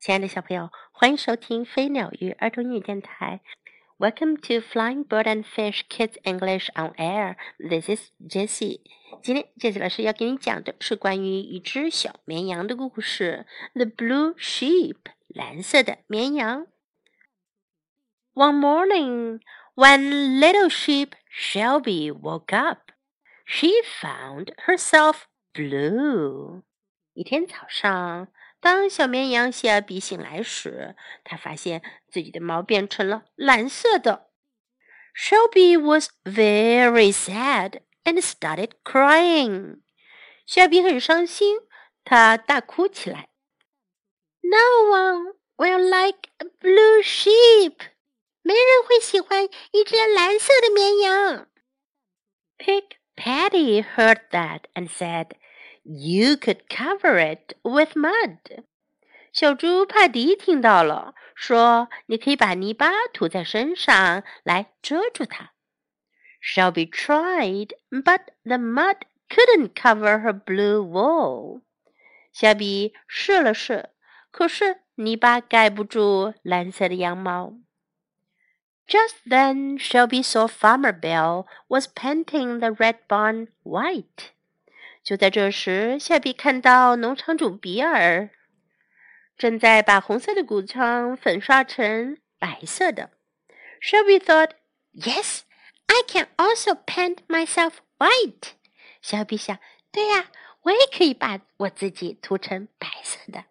亲爱的小朋友，欢迎收听飞鸟鱼儿童英语电台。Welcome to Flying Bird and Fish Kids English on Air. This is Jessie. 今天 Jessie 老师要给你讲的是关于一只小绵羊的故事。The Blue Sheep，蓝色的绵羊。One morning, when little sheep Shelby woke up, she found herself blue. 一天早上。 当小绵羊谢尔比醒来时，他发现自己的毛变成了蓝色的。Shelby was very sad and started crying. 谢尔比很伤心，他大哭起来。No one will like a blue sheep. 没人会喜欢一只蓝色的绵羊。Pig Patty heard that and said. You could cover it with mud。小猪帕迪听到了，说：“你可以把泥巴涂在身上来遮住它。” Shelby tried, but the mud couldn't cover her blue wool。小比试了试，可是泥巴盖不住蓝色的羊毛。Just then, Shelby saw Farmer Bill was painting the red barn white. 就在这时，夏比看到农场主比尔正在把红色的谷仓粉刷成白色的。Shelby thought, "Yes, I can also paint myself white." 小比想，对呀，我也可以把我自己涂成白色的。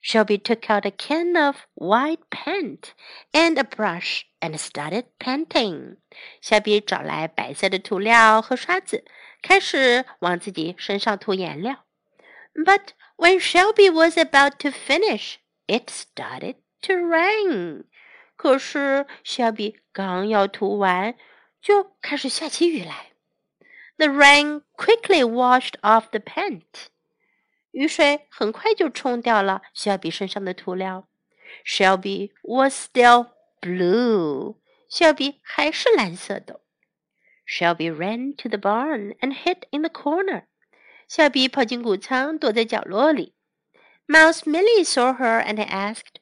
Shelby took out a can of white paint and a brush and started painting. 小比找来白色的涂料和刷子。开始往自己身上涂颜料。But when Shelby was about to finish, it started to rain. 可是小比刚要涂完，就开始下起雨来。The rain quickly washed off the paint. 雨水很快就冲掉了小比身上的涂料。Shelby was still blue. 小比还是蓝色的。Shelby ran to the barn and hid in the corner. 小比跑进谷仓，躲在角落里。Mouse Millie saw her and asked,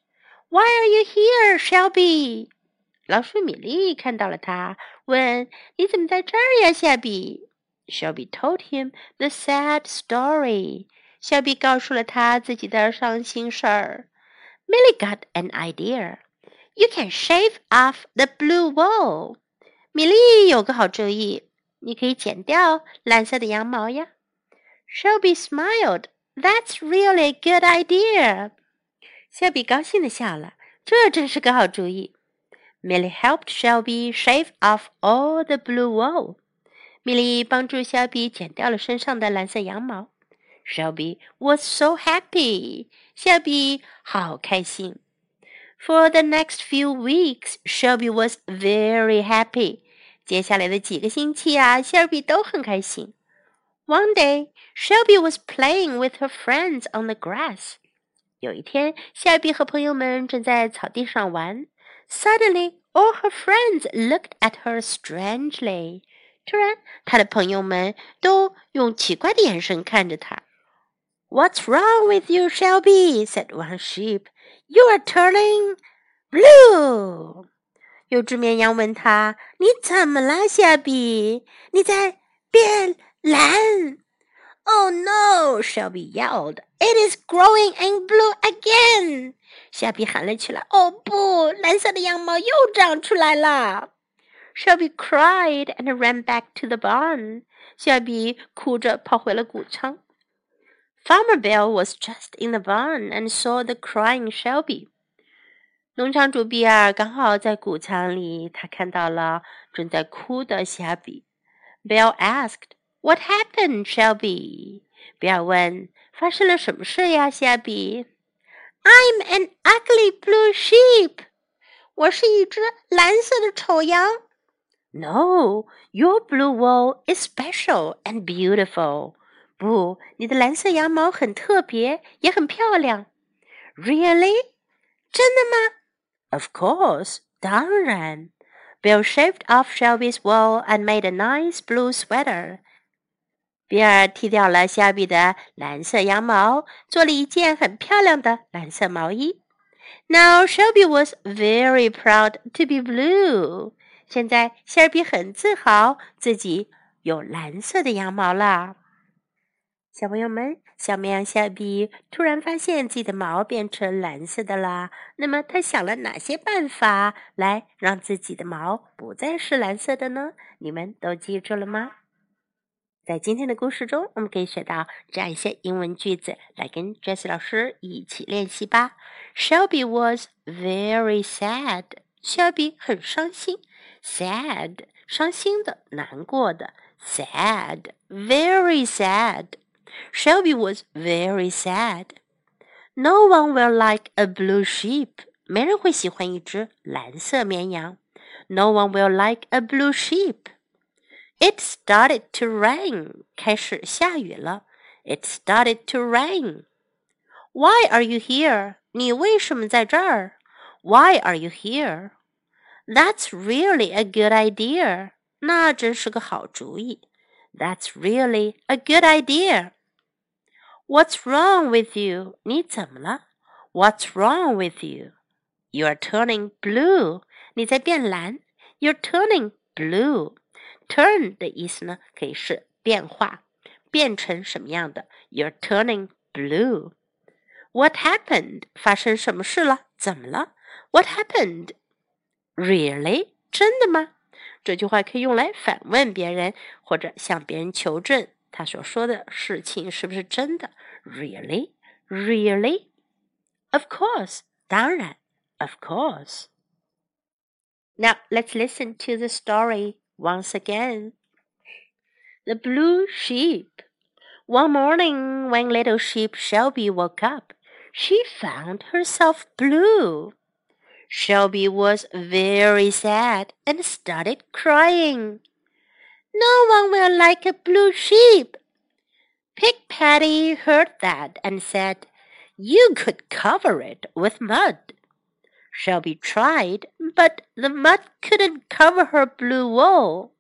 "Why are you here, Shelby?" 老鼠米莉看到了他，问：“你怎么在这儿呀，小比？”Shelby told him the sad story. 小比告诉了他自己的伤心事儿。Millie got an idea. You can shave off the blue wool. 米莉有个好主意，你可以剪掉蓝色的羊毛呀。Shelby smiled. That's really a good idea. 小比高兴的笑了，这真是个好主意。Millie helped Shelby shave off all the blue wool. 米莉帮助小比剪掉了身上的蓝色羊毛。 Shelby was so happy. 小比好开心。For the next few weeks, Shelby was very happy. 接下来的几个星期啊，谢尔比都很开心。One day, Shelby was playing with her friends on the grass. 有一天，谢尔比和朋友们正在草地上玩。Suddenly, all her friends looked at her strangely. 突然，她的朋友们都用奇怪的眼神看着她。 What's wrong with you, Shelby? said one sheep. You are turning blue. 有只绵羊问他：“你怎么了，小比？你在变蓝？”“Oh no!” Shelby yelled. “It is growing in blue again!” 小比喊了起来：“哦不，蓝色的羊毛又长出来了！” Shelby cried and ran back to the barn. 小比哭着跑回了谷仓。 Farmer Bill was just in the barn and saw the crying Shelby. 农场主比尔刚好在谷仓里，他看到了正在哭的夏比。Bill asked, "What happened, Shelby?" 比尔问：“发生了什么事呀，夏比？”I'm an ugly blue sheep. 我是一只蓝色的丑羊。No, your blue wool is special and beautiful. 不，你的蓝色羊毛很特别，也很漂亮。Really? 真的吗？of course, ran. Bill shaved off Shelby's wool and made a nice blue sweater. 比尔剃掉了肖比的蓝色羊毛，做了一件很漂亮的蓝色毛衣。Now Shelby was very proud to be blue. 现在谢尔比很自豪自己有蓝色的羊毛了。 小朋友们，小绵羊小比突然发现自己的毛变成蓝色的啦。那么他想了哪些办法来让自己的毛不再是蓝色的呢？你们都记住了吗？在今天的故事中，我们可以学到这样一些英文句子，来跟 Jesse 老师一起练习吧。Shelby was very sad. Shelby 很伤心，sad 伤心的、难过的，sad very sad. Shelby was very sad. No one will like a blue sheep. 没人会喜欢一只蓝色绵羊。No one will like a blue sheep. It started to rain. 开始下雨了。It started to rain. Why are you here? 你为什么在这儿？Why are you here? That's really a good idea. 那真是个好主意。That's really a good idea. What's wrong with you? 你怎么了？What's wrong with you? You're turning blue. 你在变蓝。You're turning blue. Turn 的意思呢，可以是变化，变成什么样的？You're turning blue. What happened? 发生什么事了？怎么了？What happened? Really? 真的吗？这句话可以用来反问别人，或者向别人求证 他所说的事情是不是真的。Really? Really? Of course. 当然。Of course. Now let's listen to the story once again. The blue sheep. One morning, when little sheep Shelby woke up, she found herself blue. Shelby was very sad and started crying. No one will like a blue sheep. Pig Patty heard that and said, You could cover it with mud. Shelby tried, but the mud couldn't cover her blue wool.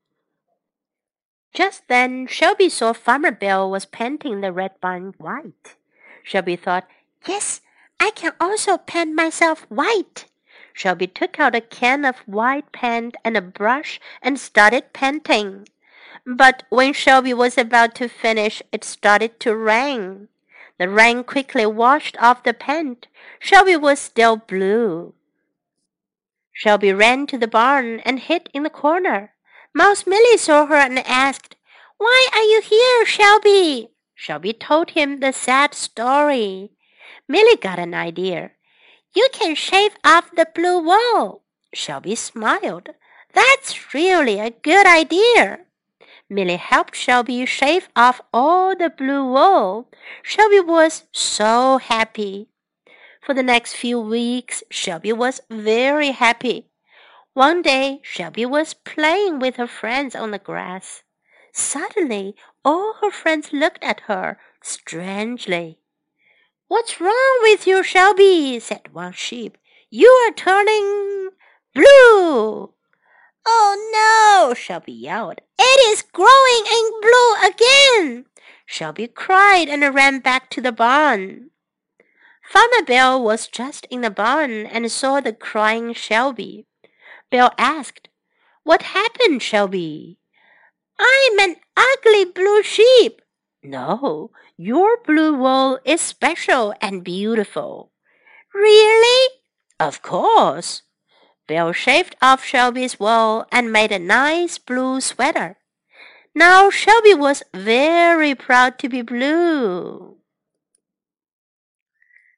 Just then, Shelby saw Farmer Bill was painting the red barn white. Shelby thought, Yes, I can also paint myself white. Shelby took out a can of white paint and a brush and started painting. But when Shelby was about to finish, it started to rain. The rain quickly washed off the paint. Shelby was still blue. Shelby ran to the barn and hid in the corner. Mouse Millie saw her and asked, Why are you here, Shelby? Shelby told him the sad story. Millie got an idea. You can shave off the blue wool. Shelby smiled. That's really a good idea. Millie helped Shelby shave off all the blue wool. Shelby was so happy. For the next few weeks, Shelby was very happy. One day, Shelby was playing with her friends on the grass. Suddenly, all her friends looked at her strangely. What's wrong with you, Shelby? said one sheep. You are turning blue. Oh no, Shelby yelled. Is growing in blue again. Shelby cried and ran back to the barn. Farmer Bill was just in the barn and saw the crying Shelby. Bill asked, What happened, Shelby? I'm an ugly blue sheep. No, your blue wool is special and beautiful. Really? Of course. Bill shaved off Shelby's wool and made a nice blue sweater. Now Shelby was very proud to be blue.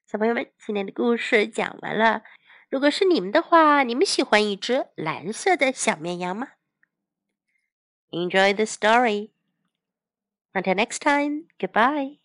小朋友们，今天的故事讲完了。如果是你们的话，你们喜欢一只蓝色的小绵羊吗？Enjoy the story. Until next time, goodbye.